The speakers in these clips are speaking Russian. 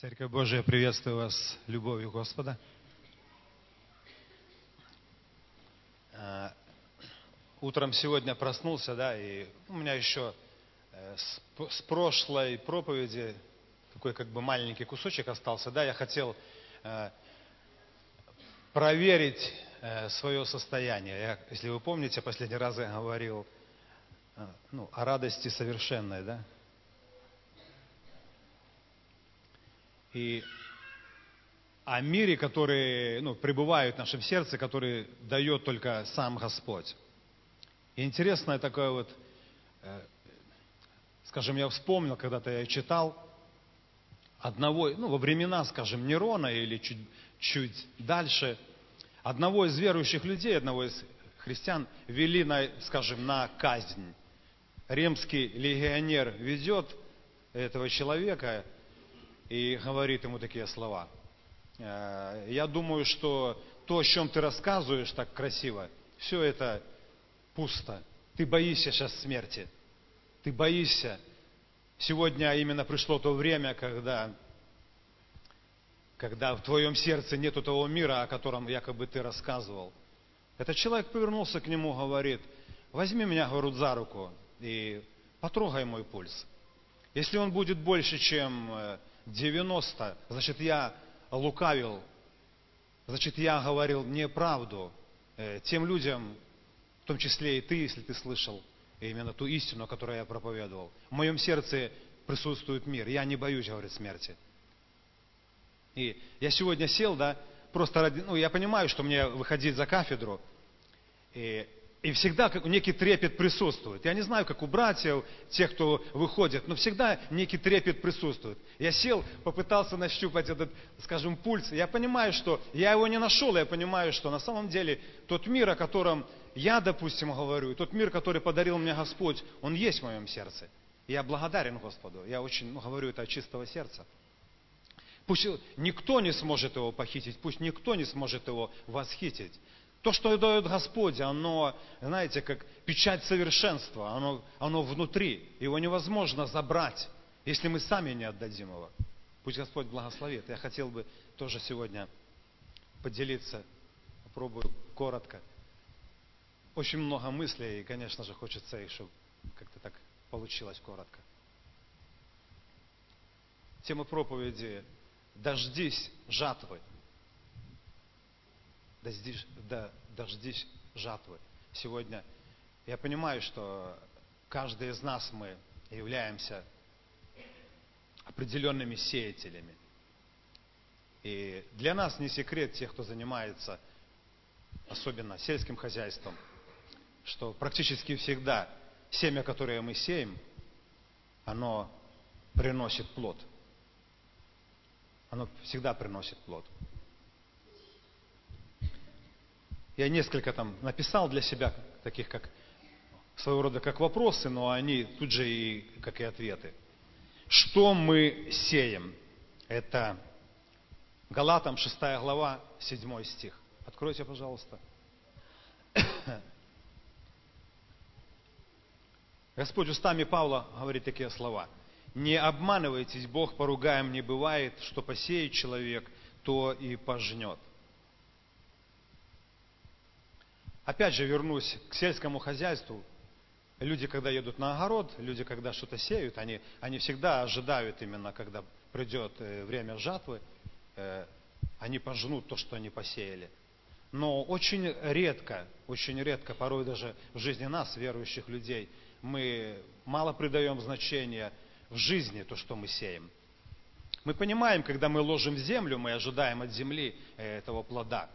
Церковь Божия, приветствую вас любовью Господа. Э, утром сегодня проснулся, да, и у меня еще э, с прошлой проповеди такой как бы маленький кусочек остался, да, я хотел э, проверить свое состояние. Я, если вы помните, последний раз я говорил ну, о радости совершенной, да, и о мире, который ну, пребывает в нашем сердце, который дает только сам Господь. И интересное такое вот, э, скажем, я вспомнил, когда-то я читал одного, ну, во времена, скажем, Нерона или чуть, чуть дальше, одного из верующих людей, одного из христиан вели, на, скажем, на казнь. Римский легионер ведет этого человека, и говорит ему такие слова. «Э, я думаю, что то, о чем ты рассказываешь так красиво, все это пусто. Ты боишься сейчас смерти. Ты боишься. Сегодня именно пришло то время, когда, когда в твоем сердце нету того мира, о котором якобы ты рассказывал. Этот человек повернулся к нему, говорит, возьми меня, говорит, за руку и потрогай мой пульс. Если он будет больше, чем э, 90, значит, я лукавил, значит, я говорил неправду э, тем людям, в том числе и ты, если ты слышал именно ту истину, которую я проповедовал. В моем сердце присутствует мир, я не боюсь, говорит, смерти. И я сегодня сел, да, просто ради, ну, я понимаю, что мне выходить за кафедру, и и всегда некий трепет присутствует. Я не знаю, как у братьев, тех, кто выходит, но всегда некий трепет присутствует. Я сел, попытался нащупать этот, скажем, пульс. Я понимаю, что я его не нашел, я понимаю, что на самом деле тот мир, о котором я, допустим, говорю, тот мир, который подарил мне Господь, он есть в моем сердце. Я благодарен Господу. Я очень ну, говорю это от чистого сердца. Пусть никто не сможет его похитить, пусть никто не сможет его восхитить. То, что дает Господь, оно, знаете, как печать совершенства, оно, оно внутри. Его невозможно забрать, если мы сами не отдадим его. Пусть Господь благословит. Я хотел бы тоже сегодня поделиться, попробую коротко. Очень много мыслей, и, конечно же, хочется чтобы как-то так получилось коротко. Тема проповеди «Дождись жатвы» дождись, жатвы. Сегодня я понимаю, что каждый из нас мы являемся определенными сеятелями. И для нас не секрет тех, кто занимается особенно сельским хозяйством, что практически всегда семя, которое мы сеем, оно приносит плод. Оно всегда приносит плод. Я несколько там написал для себя, таких как своего рода как вопросы, но они тут же и как и ответы. Что мы сеем? Это Галатам 6 глава, 7 стих. Откройте, пожалуйста. Господь устами Павла говорит такие слова. Не обманывайтесь, Бог поругаем не бывает, что посеет человек, то и пожнет. Опять же вернусь к сельскому хозяйству. Люди, когда едут на огород, люди, когда что-то сеют, они, они всегда ожидают именно, когда придет э, время жатвы, э, они пожнут то, что они посеяли. Но очень редко, очень редко, порой даже в жизни нас, верующих людей, мы мало придаем значения в жизни то, что мы сеем. Мы понимаем, когда мы ложим в землю, мы ожидаем от земли э, этого плода.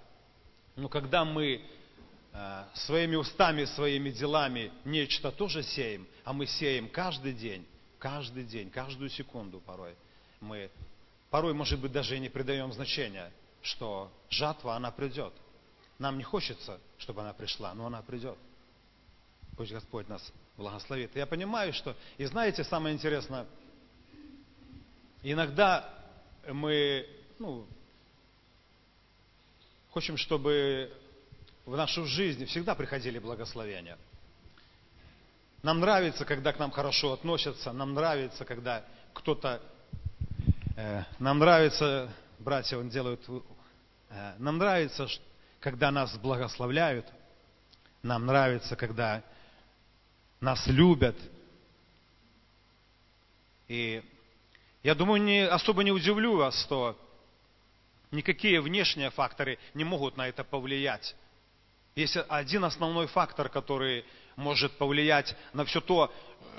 Но когда мы своими устами, своими делами нечто тоже сеем, а мы сеем каждый день, каждый день, каждую секунду порой. Мы порой, может быть, даже и не придаем значения, что жатва, она придет. Нам не хочется, чтобы она пришла, но она придет. Пусть Господь нас благословит. Я понимаю, что, и знаете, самое интересное, иногда мы, ну, хотим, чтобы в нашу жизнь всегда приходили благословения. Нам нравится, когда к нам хорошо относятся, нам нравится, когда кто-то Э, нам нравится, братья, он делают, э, нам нравится, когда нас благословляют, нам нравится, когда нас любят. И я думаю, не, особо не удивлю вас, что никакие внешние факторы не могут на это повлиять. Есть один основной фактор, который может повлиять на все то,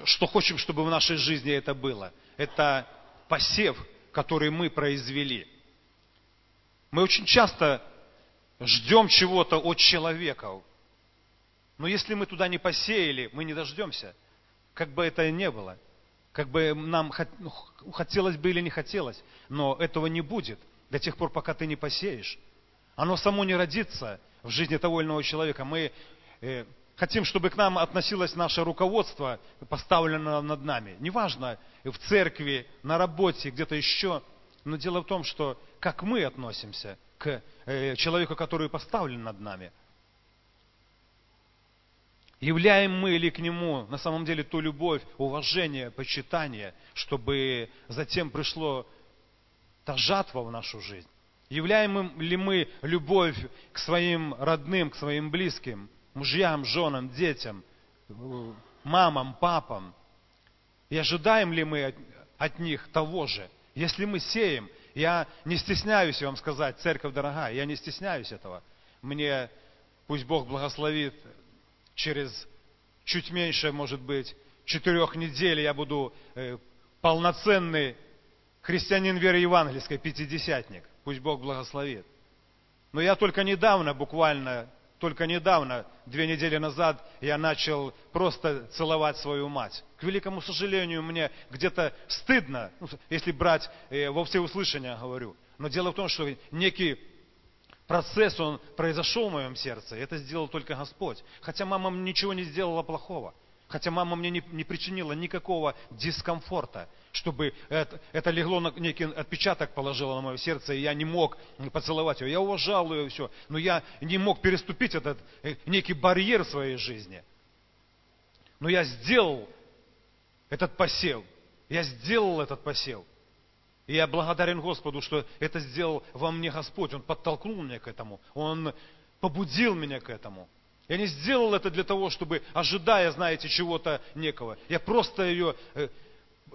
что хотим, чтобы в нашей жизни это было. Это посев, который мы произвели. Мы очень часто ждем чего-то от человека. Но если мы туда не посеяли, мы не дождемся. Как бы это ни было. Как бы нам ну, хотелось бы или не хотелось. Но этого не будет до тех пор, пока ты не посеешь. Оно само не родится в жизни того или иного человека. Мы э, хотим, чтобы к нам относилось наше руководство, поставленное над нами. Неважно, в церкви, на работе, где-то еще. Но дело в том, что как мы относимся к э, человеку, который поставлен над нами. Являем мы ли к нему на самом деле ту любовь, уважение, почитание, чтобы затем пришло та жатва в нашу жизнь? Являем ли мы любовь к своим родным, к своим близким, мужьям, женам, детям, мамам, папам? И ожидаем ли мы от, них того же? Если мы сеем, я не стесняюсь вам сказать, церковь дорогая, я не стесняюсь этого. Мне, пусть Бог благословит, через чуть меньше, может быть, четырех недель я буду э, полноценный христианин веры евангельской, пятидесятник. Пусть Бог благословит. Но я только недавно, буквально, только недавно, две недели назад, я начал просто целовать свою мать. К великому сожалению, мне где-то стыдно, ну, если брать э, во всеуслышание, говорю. Но дело в том, что некий процесс, он произошел в моем сердце. Это сделал только Господь. Хотя мама ничего не сделала плохого. Хотя мама мне не, не причинила никакого дискомфорта, чтобы это, это легло, на, некий отпечаток положило на мое сердце, и я не мог поцеловать ее. Я уважал ее все, но я не мог переступить этот э, некий барьер в своей жизни. Но я сделал этот посев. Я сделал этот посев. И я благодарен Господу, что это сделал во мне Господь. Он подтолкнул меня к этому. Он побудил меня к этому. Я не сделал это для того, чтобы, ожидая, знаете, чего-то некого. Я просто ее... Э,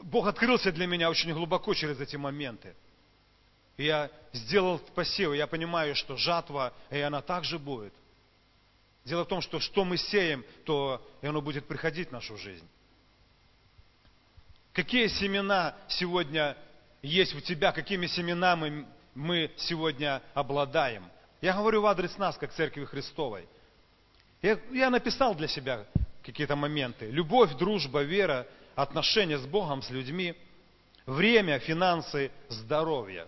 Бог открылся для меня очень глубоко через эти моменты. Я сделал посев, и я понимаю, что жатва, и она также будет. Дело в том, что что мы сеем, то и оно будет приходить в нашу жизнь. Какие семена сегодня есть у тебя, какими семенами мы сегодня обладаем? Я говорю в адрес нас, как Церкви Христовой – я, я написал для себя какие-то моменты. Любовь, дружба, вера, отношения с Богом, с людьми, время, финансы, здоровье.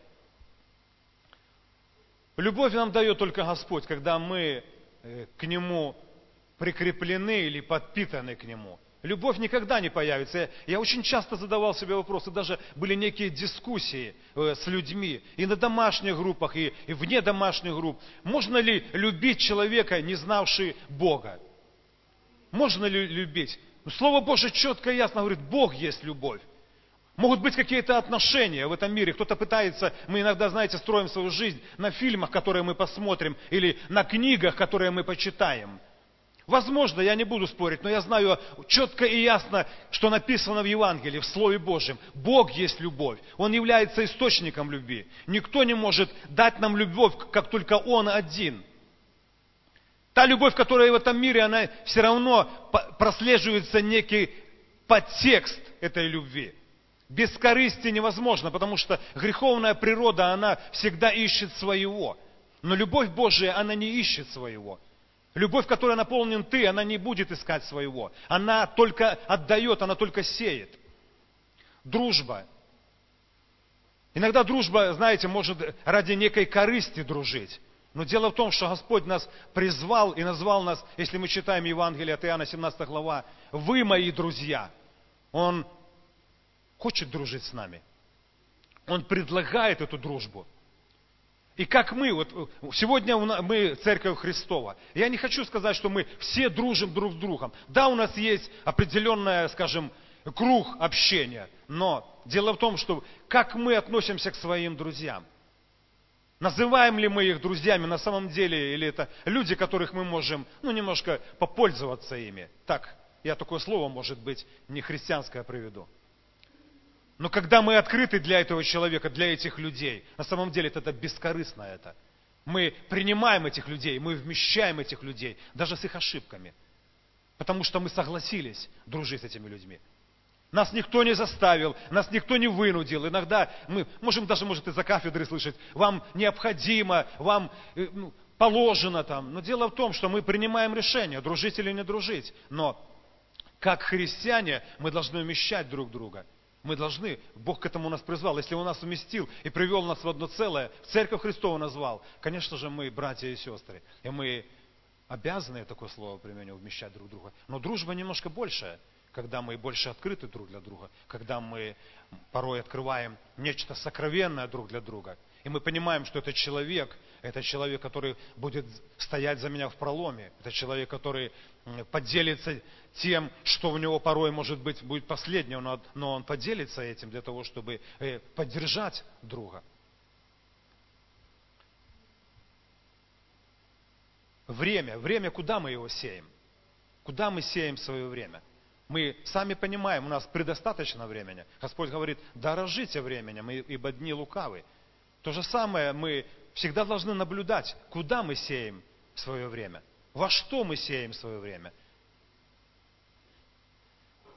Любовь нам дает только Господь, когда мы э, к Нему прикреплены или подпитаны к Нему. Любовь никогда не появится. Я, очень часто задавал себе вопросы, даже были некие дискуссии э, с людьми, и на домашних группах, и, и вне домашних групп. Можно ли любить человека, не знавший Бога? Можно ли любить? Ну, Слово Божье четко и ясно говорит, Бог есть любовь. Могут быть какие-то отношения в этом мире. Кто-то пытается, мы иногда, знаете, строим свою жизнь на фильмах, которые мы посмотрим, или на книгах, которые мы почитаем – Возможно, я не буду спорить, но я знаю четко и ясно, что написано в Евангелии, в Слове Божьем. Бог есть любовь. Он является источником любви. Никто не может дать нам любовь, как только Он один. Та любовь, которая в этом мире, она все равно прослеживается некий подтекст этой любви. Без корысти невозможно, потому что греховная природа, она всегда ищет своего. Но любовь Божия, она не ищет своего. Любовь, которая наполнен ты, она не будет искать своего. Она только отдает, она только сеет. Дружба. Иногда дружба, знаете, может ради некой корысти дружить. Но дело в том, что Господь нас призвал и назвал нас, если мы читаем Евангелие от Иоанна, 17 глава, «Вы мои друзья». Он хочет дружить с нами. Он предлагает эту дружбу. И как мы, вот сегодня мы Церковь Христова. Я не хочу сказать, что мы все дружим друг с другом. Да, у нас есть определенная, скажем, круг общения. Но дело в том, что как мы относимся к своим друзьям. Называем ли мы их друзьями на самом деле, или это люди, которых мы можем, ну, немножко попользоваться ими. Так, я такое слово, может быть, не христианское приведу. Но когда мы открыты для этого человека, для этих людей, на самом деле это, бескорыстно это. Мы принимаем этих людей, мы вмещаем этих людей, даже с их ошибками. Потому что мы согласились дружить с этими людьми. Нас никто не заставил, нас никто не вынудил. Иногда мы можем даже, может, из-за кафедры слышать, вам необходимо, вам э, ну, положено там. Но дело в том, что мы принимаем решение, дружить или не дружить. Но как христиане мы должны умещать друг друга. Мы должны, Бог к этому нас призвал. Если Он нас уместил и привел нас в одно целое, в Церковь Христову назвал, конечно же, мы братья и сестры. И мы обязаны, такое слово применю, вмещать друг друга. Но дружба немножко большая, когда мы больше открыты друг для друга, когда мы порой открываем нечто сокровенное друг для друга. И мы понимаем, что этот человек, это человек, который будет стоять за меня в проломе. Это человек, который поделится тем, что у него порой, может быть, будет последним, но он поделится этим для того, чтобы э, поддержать друга. Время. Время, куда мы его сеем? Куда мы сеем свое время? Мы сами понимаем, у нас предостаточно времени. Господь говорит, дорожите временем, ибо дни лукавы. То же самое мы всегда должны наблюдать, куда мы сеем свое время, во что мы сеем свое время.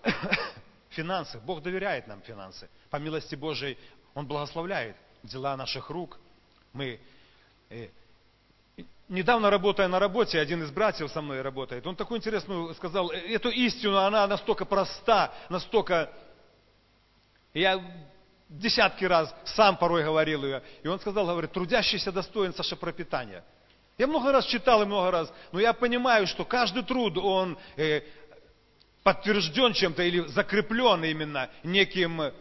Финансы. Бог доверяет нам финансы. По милости Божией Он благословляет дела наших рук. Мы э, Недавно работая на работе, один из братьев со мной работает, он такую интересную сказал, «Э, эту истину, она настолько проста, настолько... Я десятки раз сам порой говорил ее. И он сказал, говорит, трудящийся достоин Саша пропитания. Я много раз читал и много раз, но я понимаю, что каждый труд, он э, подтвержден чем-то или закреплен именно неким,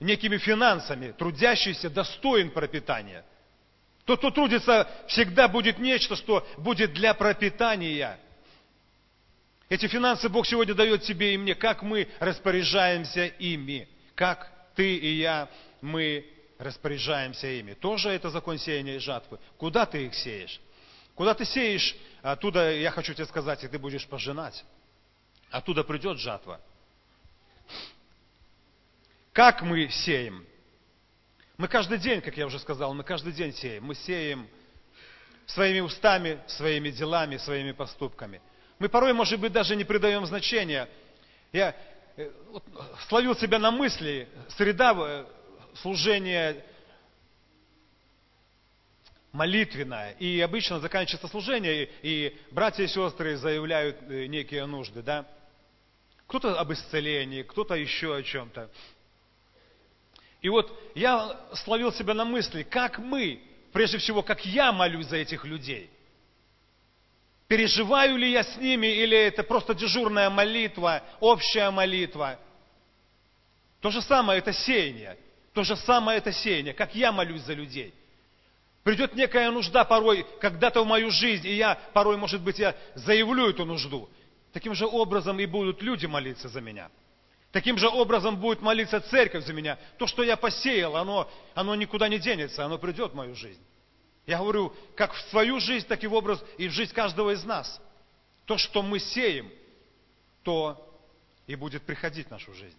некими финансами. Трудящийся достоин пропитания. Тот, кто трудится, всегда будет нечто, что будет для пропитания. Эти финансы Бог сегодня дает тебе и мне. Как мы распоряжаемся ими? Как ты и я, мы распоряжаемся ими. Тоже это закон сеяния и жатвы. Куда ты их сеешь? Куда ты сеешь, оттуда, я хочу тебе сказать, и ты будешь пожинать. Оттуда придет жатва. Как мы сеем? Мы каждый день, как я уже сказал, мы каждый день сеем. Мы сеем своими устами, своими делами, своими поступками. Мы порой, может быть, даже не придаем значения. Я словил себя на мысли, среда э, служения молитвенная. И обычно заканчивается служение, и братья и сестры заявляют э, некие нужды, да? Кто-то об исцелении, кто-то еще о чем-то. И вот я словил себя на мысли, как мы, прежде всего, как я молюсь за этих людей – Переживаю ли я с ними, или это просто дежурная молитва, общая молитва. То же самое это сеяние. То же самое это сеяние, как я молюсь за людей. Придет некая нужда порой когда-то в мою жизнь, и я порой, может быть, я заявлю эту нужду. Таким же образом и будут люди молиться за меня. Таким же образом будет молиться церковь за меня. То, что я посеял, оно, оно никуда не денется, оно придет в мою жизнь. Я говорю, как в свою жизнь, так и в образ и в жизнь каждого из нас. То, что мы сеем, то и будет приходить в нашу жизнь.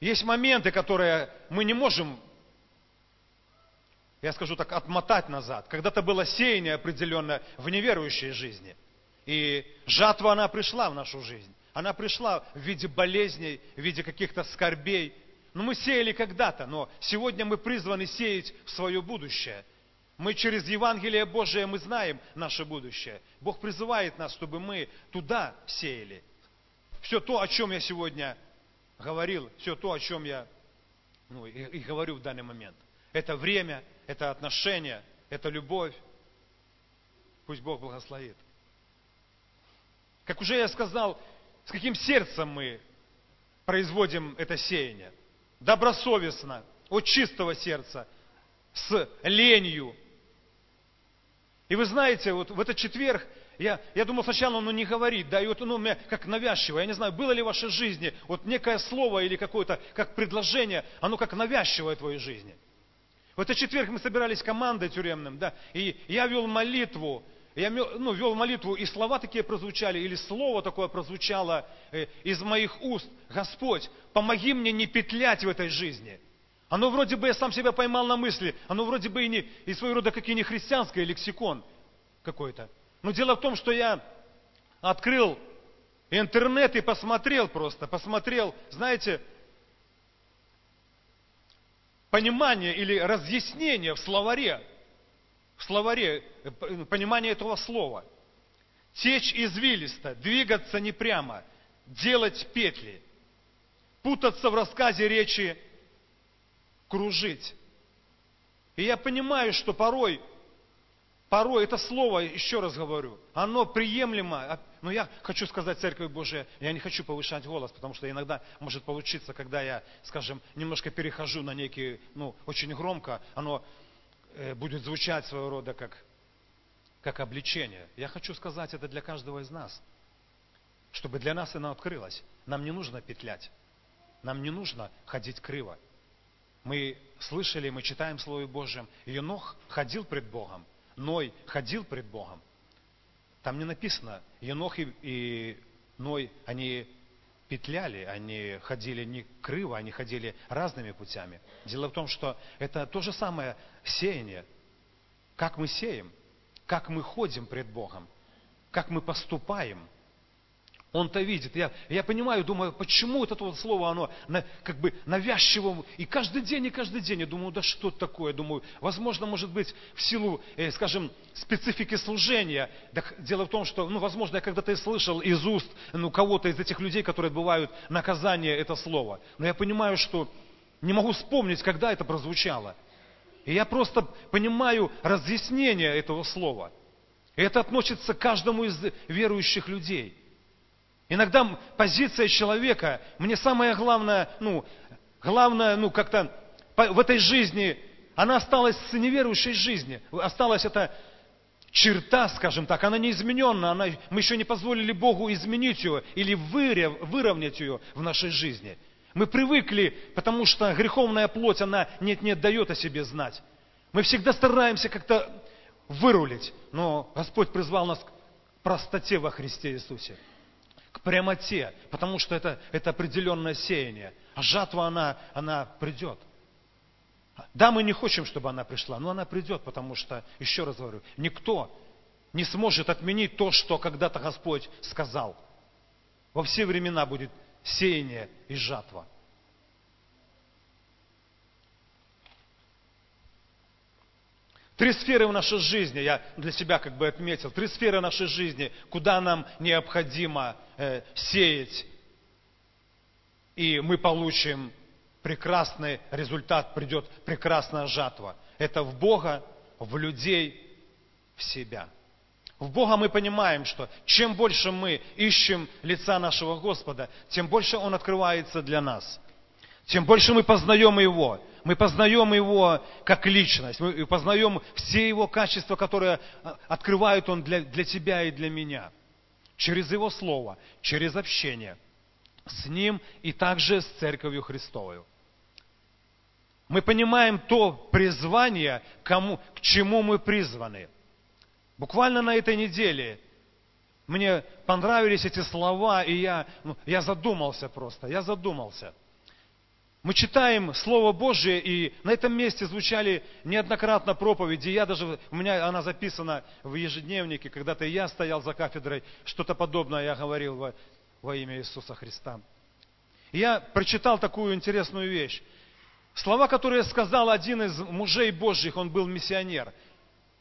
Есть моменты, которые мы не можем, я скажу так, отмотать назад. Когда-то было сеяние определенное в неверующей жизни. И жатва, она пришла в нашу жизнь. Она пришла в виде болезней, в виде каких-то скорбей, ну, мы сеяли когда-то, но сегодня мы призваны сеять в свое будущее. Мы через Евангелие Божие мы знаем наше будущее. Бог призывает нас, чтобы мы туда сеяли. Все то, о чем я сегодня говорил, все то, о чем я ну, и, и говорю в данный момент. Это время, это отношения, это любовь. Пусть Бог благословит. Как уже я сказал, с каким сердцем мы производим это сеяние добросовестно, от чистого сердца, с ленью. И вы знаете, вот в этот четверг я, я думал сначала, ну не говорит, да, и вот, ну, у меня как навязчиво, я не знаю, было ли в вашей жизни вот некое слово или какое-то, как предложение, оно как навязчивое в твоей жизни. В этот четверг мы собирались командой тюремным, да, и я вел молитву, я ну, вел молитву, и слова такие прозвучали, или слово такое прозвучало э, из моих уст. Господь, помоги мне не петлять в этой жизни. Оно вроде бы, я сам себя поймал на мысли, оно вроде бы и, не, и своего рода как и не христианское лексикон какой-то. Но дело в том, что я открыл интернет и посмотрел просто, посмотрел, знаете, понимание или разъяснение в словаре, в словаре, э, понимание этого слова. Течь извилисто, двигаться не прямо, делать петли, путаться в рассказе речи, кружить. И я понимаю, что порой Порой это слово, еще раз говорю, оно приемлемо. А, но я хочу сказать, Церковь Божия, я не хочу повышать голос, потому что иногда может получиться, когда я, скажем, немножко перехожу на некие, ну, очень громко, оно э, будет звучать своего рода как, как обличение. Я хочу сказать это для каждого из нас, чтобы для нас оно открылось. Нам не нужно петлять, нам не нужно ходить криво. Мы слышали, мы читаем Слово Божьем, Енох ходил пред Богом – Ной ходил пред Богом, там не написано, Енох и, и Ной, они петляли, они ходили не криво, они ходили разными путями. Дело в том, что это то же самое сеяние. Как мы сеем, как мы ходим пред Богом, как мы поступаем – он-то видит. Я, я понимаю, думаю, почему это вот слово, оно на, как бы навязчиво. И каждый день, и каждый день я думаю, да что такое? Думаю, возможно, может быть, в силу, э, скажем, специфики служения. Так, дело в том, что, ну, возможно, я когда-то и слышал из уст ну, кого-то из этих людей, которые отбывают наказание, это слово. Но я понимаю, что не могу вспомнить, когда это прозвучало. И я просто понимаю разъяснение этого слова. И это относится к каждому из верующих людей – Иногда позиция человека, мне самое главное, ну, главное, ну, как-то в этой жизни, она осталась с неверующей жизни. Осталась эта черта, скажем так, она неизмененна, она, мы еще не позволили Богу изменить ее или выровнять ее в нашей жизни. Мы привыкли, потому что греховная плоть, она нет-нет дает о себе знать. Мы всегда стараемся как-то вырулить, но Господь призвал нас к простоте во Христе Иисусе к прямоте, потому что это, это определенное сеяние. А жатва, она, она придет. Да, мы не хотим, чтобы она пришла, но она придет, потому что, еще раз говорю, никто не сможет отменить то, что когда-то Господь сказал. Во все времена будет сеяние и жатва. Три сферы в нашей жизни, я для себя как бы отметил, три сферы нашей жизни, куда нам необходимо э, сеять, и мы получим прекрасный результат, придет прекрасная жатва. Это в Бога, в людей, в себя. В Бога мы понимаем, что чем больше мы ищем лица нашего Господа, тем больше Он открывается для нас. Тем больше мы познаем Его. Мы познаем Его как личность. Мы познаем все Его качества, которые а, открывает Он для, для тебя и для меня. Через Его Слово, через общение с Ним и также с Церковью Христовой. Мы понимаем то призвание, кому, к чему мы призваны. Буквально на этой неделе мне понравились эти слова, и я, ну, я задумался просто, я задумался – мы читаем Слово Божие, и на этом месте звучали неоднократно проповеди. Я даже, у меня она записана в ежедневнике, когда-то я стоял за кафедрой, что-то подобное я говорил во, во имя Иисуса Христа. Я прочитал такую интересную вещь. Слова, которые сказал один из мужей Божьих, он был миссионер.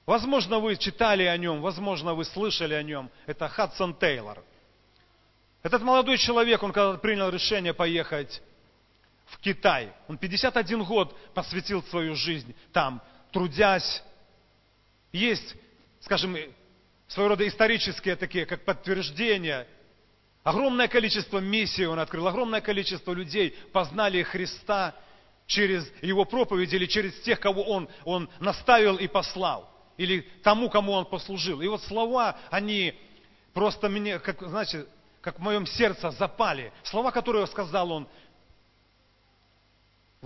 Возможно, вы читали о нем, возможно, вы слышали о нем. Это Хадсон Тейлор. Этот молодой человек, он когда принял решение поехать в Китай. Он 51 год посвятил свою жизнь там, трудясь. Есть, скажем, своего рода исторические такие, как подтверждения. Огромное количество миссий он открыл, огромное количество людей познали Христа через его проповеди или через тех, кого он, он наставил и послал, или тому, кому он послужил. И вот слова, они просто мне, как, знаете, как в моем сердце запали. Слова, которые сказал он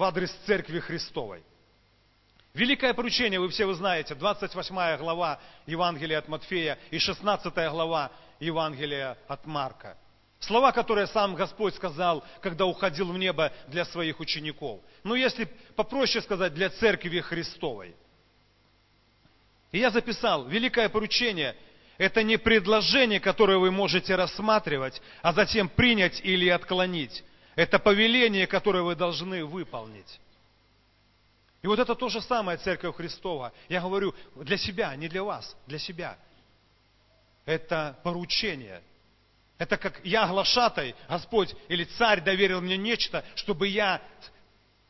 в адрес Церкви Христовой. Великое поручение, вы все вы знаете, 28 глава Евангелия от Матфея и 16 глава Евангелия от Марка. Слова, которые сам Господь сказал, когда уходил в небо для своих учеников. Ну, если попроще сказать, для Церкви Христовой. И я записал, великое поручение – это не предложение, которое вы можете рассматривать, а затем принять или отклонить. Это повеление, которое вы должны выполнить. И вот это то же самое Церковь Христова. Я говорю для себя, не для вас, для себя. Это поручение. Это как я глашатай, Господь или царь доверил мне нечто, чтобы я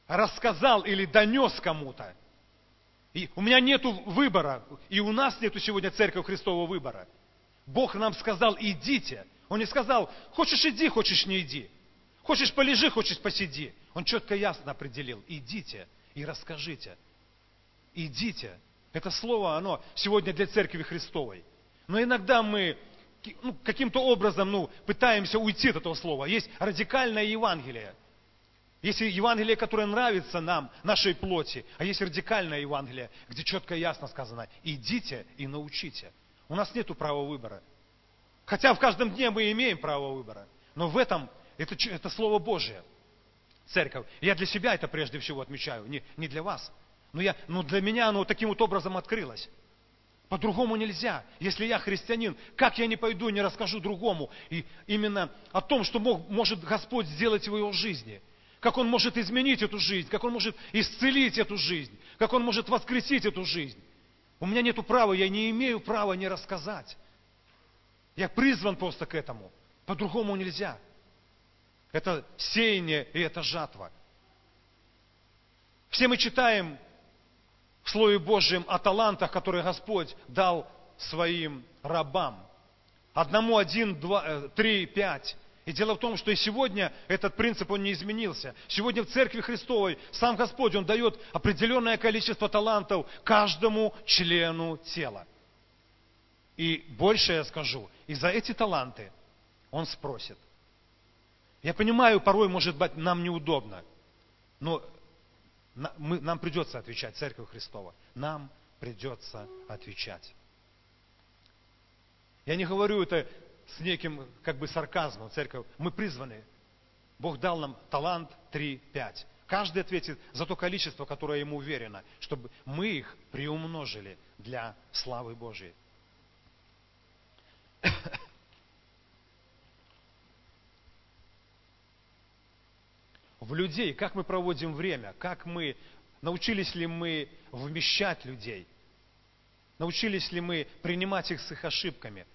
рассказал или донес кому-то. И у меня нет выбора, и у нас нету сегодня Церковь Христова выбора. Бог нам сказал, идите. Он не сказал, хочешь иди, хочешь не иди. Хочешь полежи, хочешь посиди. Он четко ясно определил, идите и расскажите. Идите. Это слово, оно сегодня для Церкви Христовой. Но иногда мы ну, каким-то образом ну, пытаемся уйти от этого слова. Есть радикальное Евангелие. Есть Евангелие, которое нравится нам, нашей плоти, а есть радикальное Евангелие, где четко и ясно сказано, идите и научите. У нас нет права выбора. Хотя в каждом дне мы имеем право выбора. Но в этом, это, это Слово Божие церковь. Я для себя это прежде всего отмечаю, не, не для вас. Но, я, но для меня оно таким вот образом открылось. По-другому нельзя. Если я христианин, как я не пойду и не расскажу другому и именно о том, что мог, может Господь сделать в его жизни. Как Он может изменить эту жизнь, как Он может исцелить эту жизнь, как Он может воскресить эту жизнь. У меня нет права, я не имею права не рассказать. Я призван просто к этому. По-другому нельзя. Это сеяние и это жатва. Все мы читаем в Слове Божьем о талантах, которые Господь дал своим рабам. Одному один, два, э, три, пять. И дело в том, что и сегодня этот принцип, он не изменился. Сегодня в Церкви Христовой сам Господь, Он дает определенное количество талантов каждому члену тела. И больше я скажу, и за эти таланты Он спросит – я понимаю, порой, может быть, нам неудобно, но мы, нам придется отвечать, Церковь Христова. Нам придется отвечать. Я не говорю это с неким как бы сарказмом, церковь. Мы призваны. Бог дал нам талант 3-5. Каждый ответит за то количество, которое ему уверено, чтобы мы их приумножили для славы Божьей. В людей, как мы проводим время, как мы, научились ли мы вмещать людей, научились ли мы принимать их с их ошибками.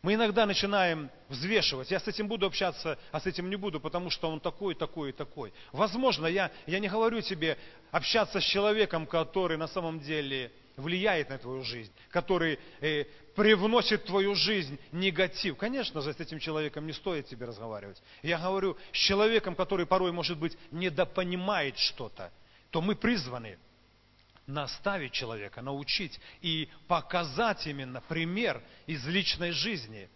Мы иногда начинаем взвешивать. Я с этим буду общаться, а с этим не буду, потому что он такой, такой и такой. Возможно, я, я не говорю тебе общаться с человеком, который на самом деле влияет на твою жизнь, который э, привносит в твою жизнь негатив. Конечно же, с этим человеком не стоит тебе разговаривать. Я говорю с человеком, который порой, может быть, недопонимает что-то, то мы призваны наставить человека, научить и показать именно пример из личной жизни.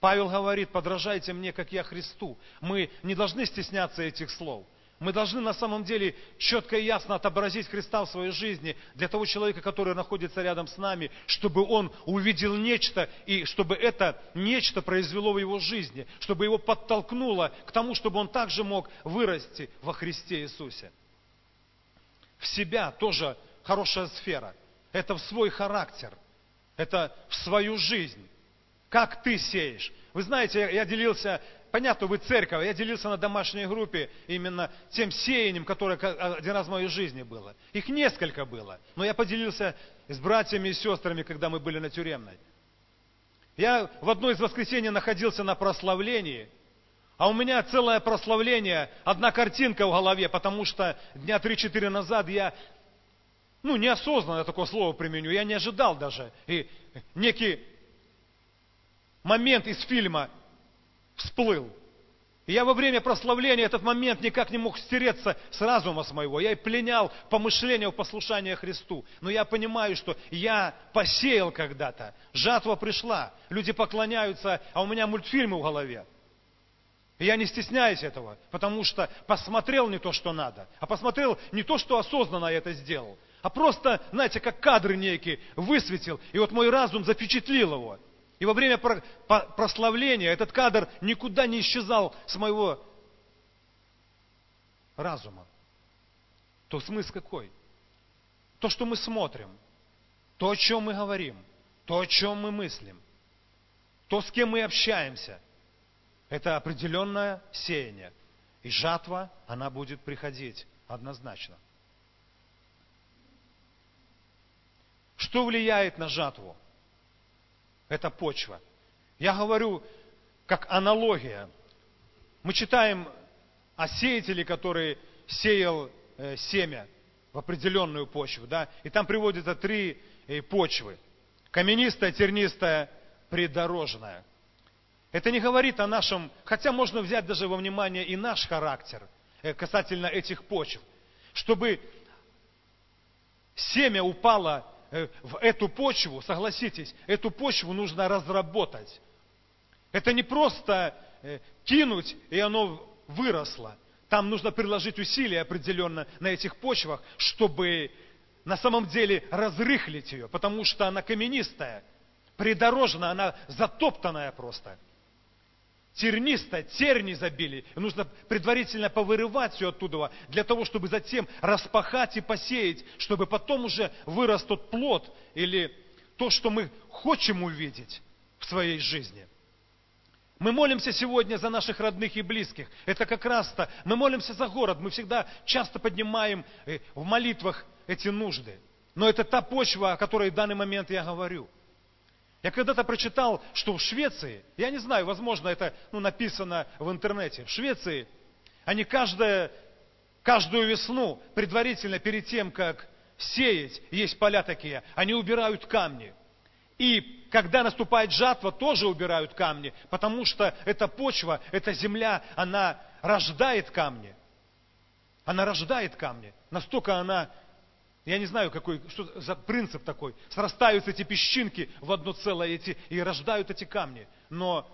Павел говорит, подражайте мне, как я Христу. Мы не должны стесняться этих слов – мы должны на самом деле четко и ясно отобразить Христа в своей жизни для того человека, который находится рядом с нами, чтобы он увидел нечто, и чтобы это нечто произвело в его жизни, чтобы его подтолкнуло к тому, чтобы он также мог вырасти во Христе Иисусе. В себя тоже хорошая сфера. Это в свой характер. Это в свою жизнь. Как ты сеешь. Вы знаете, я делился понятно, вы церковь, я делился на домашней группе именно тем сеянием, которое один раз в моей жизни было. Их несколько было, но я поделился с братьями и сестрами, когда мы были на тюремной. Я в одно из воскресений находился на прославлении, а у меня целое прославление, одна картинка в голове, потому что дня 3-4 назад я, ну, неосознанно такое слово применю, я не ожидал даже. И некий момент из фильма всплыл. И я во время прославления этот момент никак не мог стереться с разума с моего. Я и пленял помышления в послушание Христу. Но я понимаю, что я посеял когда-то. Жатва пришла. Люди поклоняются, а у меня мультфильмы в голове. И я не стесняюсь этого, потому что посмотрел не то, что надо, а посмотрел не то, что осознанно я это сделал, а просто, знаете, как кадры некие высветил, и вот мой разум запечатлил его. И во время прославления этот кадр никуда не исчезал с моего разума. То смысл какой? То, что мы смотрим, то, о чем мы говорим, то, о чем мы мыслим, то, с кем мы общаемся, это определенное сеяние. И жатва, она будет приходить однозначно. Что влияет на жатву? Это почва. Я говорю как аналогия. Мы читаем о сеятеле, который сеял э, семя в определенную почву, да, и там приводятся три э, почвы. Каменистая, тернистая, придорожная. Это не говорит о нашем, хотя можно взять даже во внимание и наш характер э, касательно этих почв, чтобы семя упало в эту почву, согласитесь, эту почву нужно разработать. Это не просто э, кинуть, и оно выросло. Там нужно приложить усилия определенно на этих почвах, чтобы на самом деле разрыхлить ее, потому что она каменистая, придорожная, она затоптанная просто тернисто, терни забили. нужно предварительно повырывать все оттуда, для того, чтобы затем распахать и посеять, чтобы потом уже вырос тот плод или то, что мы хотим увидеть в своей жизни. Мы молимся сегодня за наших родных и близких. Это как раз-то, мы молимся за город. Мы всегда часто поднимаем э, в молитвах эти нужды. Но это та почва, о которой в данный момент я говорю – я когда-то прочитал, что в Швеции, я не знаю, возможно, это ну, написано в интернете, в Швеции они каждое, каждую весну, предварительно перед тем, как сеять, есть поля такие, они убирают камни. И когда наступает жатва, тоже убирают камни, потому что эта почва, эта земля, она рождает камни. Она рождает камни. Настолько она я не знаю, какой, что за принцип такой. Срастаются эти песчинки в одно целое эти, и рождают эти камни. Но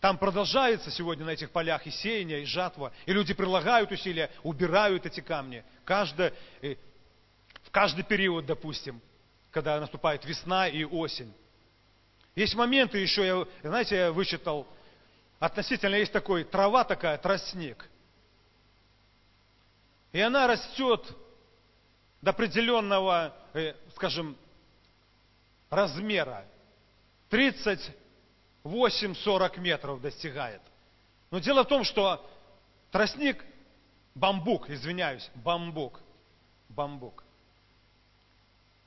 там продолжается сегодня на этих полях и сеяние, и жатва. И люди прилагают усилия, убирают эти камни. Каждое, э, в каждый период, допустим, когда наступает весна и осень. Есть моменты еще, я, знаете, я вычитал, относительно есть такой, трава такая, тростник. И она растет до определенного, э, скажем, размера. 38-40 метров достигает. Но дело в том, что тростник, бамбук, извиняюсь, бамбук, бамбук.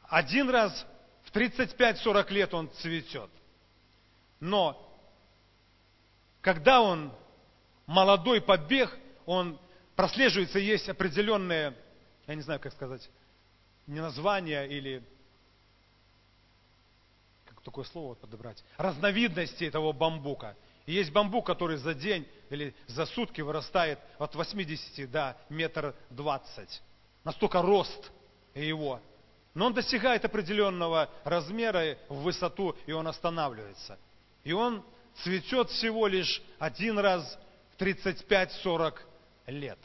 Один раз в 35-40 лет он цветет. Но когда он молодой побег, он прослеживается, есть определенные, я не знаю, как сказать, не название или как такое слово подобрать, разновидности этого бамбука. И есть бамбук, который за день или за сутки вырастает от 80 до метр двадцать. Настолько рост его. Но он достигает определенного размера в высоту, и он останавливается. И он цветет всего лишь один раз в 35-40 лет.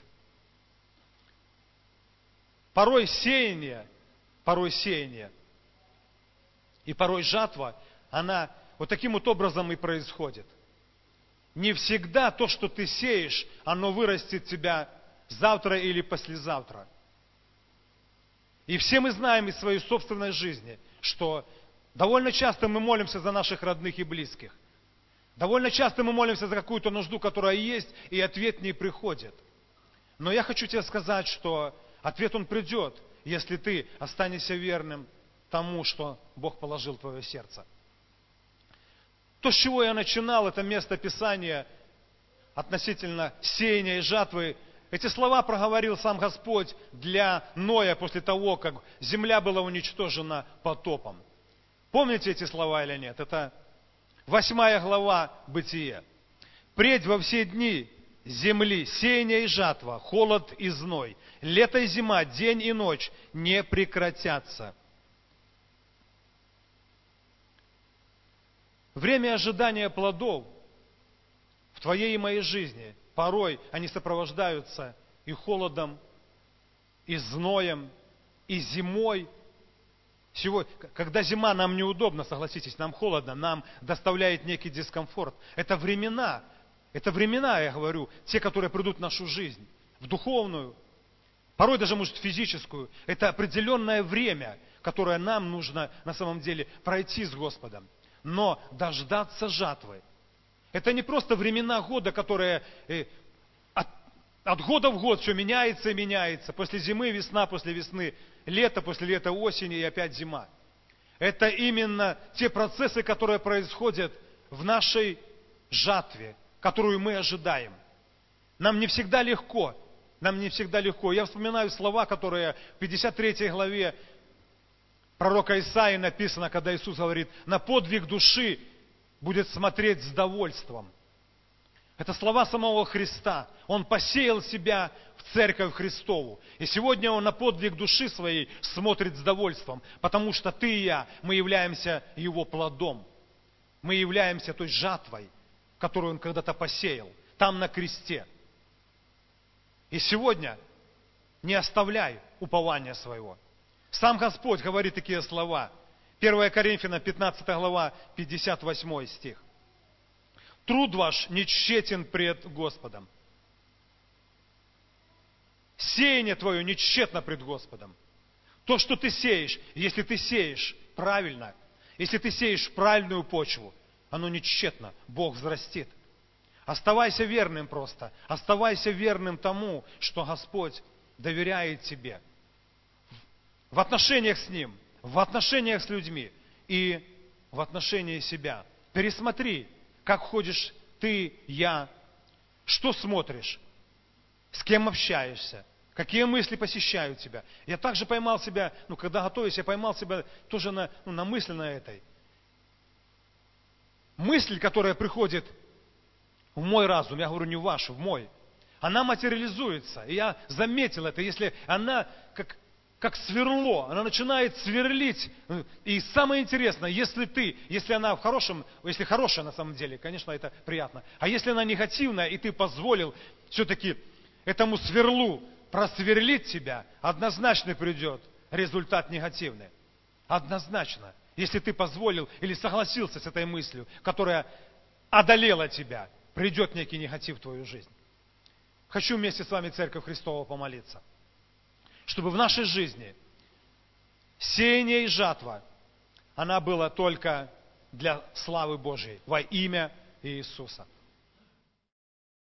Порой сеяние, порой сеяние и порой жатва, она вот таким вот образом и происходит. Не всегда то, что ты сеешь, оно вырастет тебя завтра или послезавтра. И все мы знаем из своей собственной жизни, что довольно часто мы молимся за наших родных и близких. Довольно часто мы молимся за какую-то нужду, которая есть, и ответ не приходит. Но я хочу тебе сказать, что Ответ он придет, если ты останешься верным тому, что Бог положил в твое сердце. То, с чего я начинал, это место Писания относительно сеяния и жатвы. Эти слова проговорил сам Господь для Ноя после того, как земля была уничтожена потопом. Помните эти слова или нет? Это восьмая глава Бытия. «Предь во все дни земли, сеяние и жатва, холод и зной, лето и зима, день и ночь не прекратятся. Время ожидания плодов в твоей и моей жизни, порой они сопровождаются и холодом, и зноем, и зимой. Сегодня, когда зима нам неудобно, согласитесь, нам холодно, нам доставляет некий дискомфорт. Это времена, это времена, я говорю, те, которые придут в нашу жизнь, в духовную, порой даже, может, физическую. Это определенное время, которое нам нужно на самом деле пройти с Господом. Но дождаться жатвы. Это не просто времена года, которые э, от, от года в год все меняется и меняется. После зимы весна, после весны лето, после лета осень и опять зима. Это именно те процессы, которые происходят в нашей жатве, которую мы ожидаем. Нам не всегда легко. Нам не всегда легко. Я вспоминаю слова, которые в 53 главе пророка Исаии написано, когда Иисус говорит, на подвиг души будет смотреть с довольством. Это слова самого Христа. Он посеял себя в церковь Христову. И сегодня Он на подвиг души своей смотрит с довольством, потому что ты и я, мы являемся Его плодом. Мы являемся той жатвой, которую Он когда-то посеял, там на кресте. И сегодня не оставляй упования своего. Сам Господь говорит такие слова. 1 Коринфянам 15 глава, 58 стих. Труд ваш не тщетен пред Господом. Сеяние твое не тщетно пред Господом. То, что ты сеешь, если ты сеешь правильно, если ты сеешь правильную почву, оно не тщетно, Бог взрастит. Оставайся верным просто. Оставайся верным тому, что Господь доверяет тебе. В отношениях с Ним, в отношениях с людьми и в отношении себя. Пересмотри, как ходишь ты, я, что смотришь, с кем общаешься, какие мысли посещают тебя. Я также поймал себя, ну, когда готовюсь, я поймал себя тоже на, ну, на мысли на этой. Мысль, которая приходит в мой разум, я говорю не в ваш, в мой, она материализуется. И я заметил это, если она как, как сверло, она начинает сверлить. И самое интересное, если ты, если она в хорошем, если хорошая на самом деле, конечно, это приятно. А если она негативная, и ты позволил все-таки этому сверлу просверлить тебя, однозначно придет результат негативный. Однозначно. Если ты позволил или согласился с этой мыслью, которая одолела тебя, придет некий негатив в твою жизнь. Хочу вместе с вами, Церковь Христова, помолиться, чтобы в нашей жизни сеяние и жатва, она была только для славы Божьей во имя Иисуса.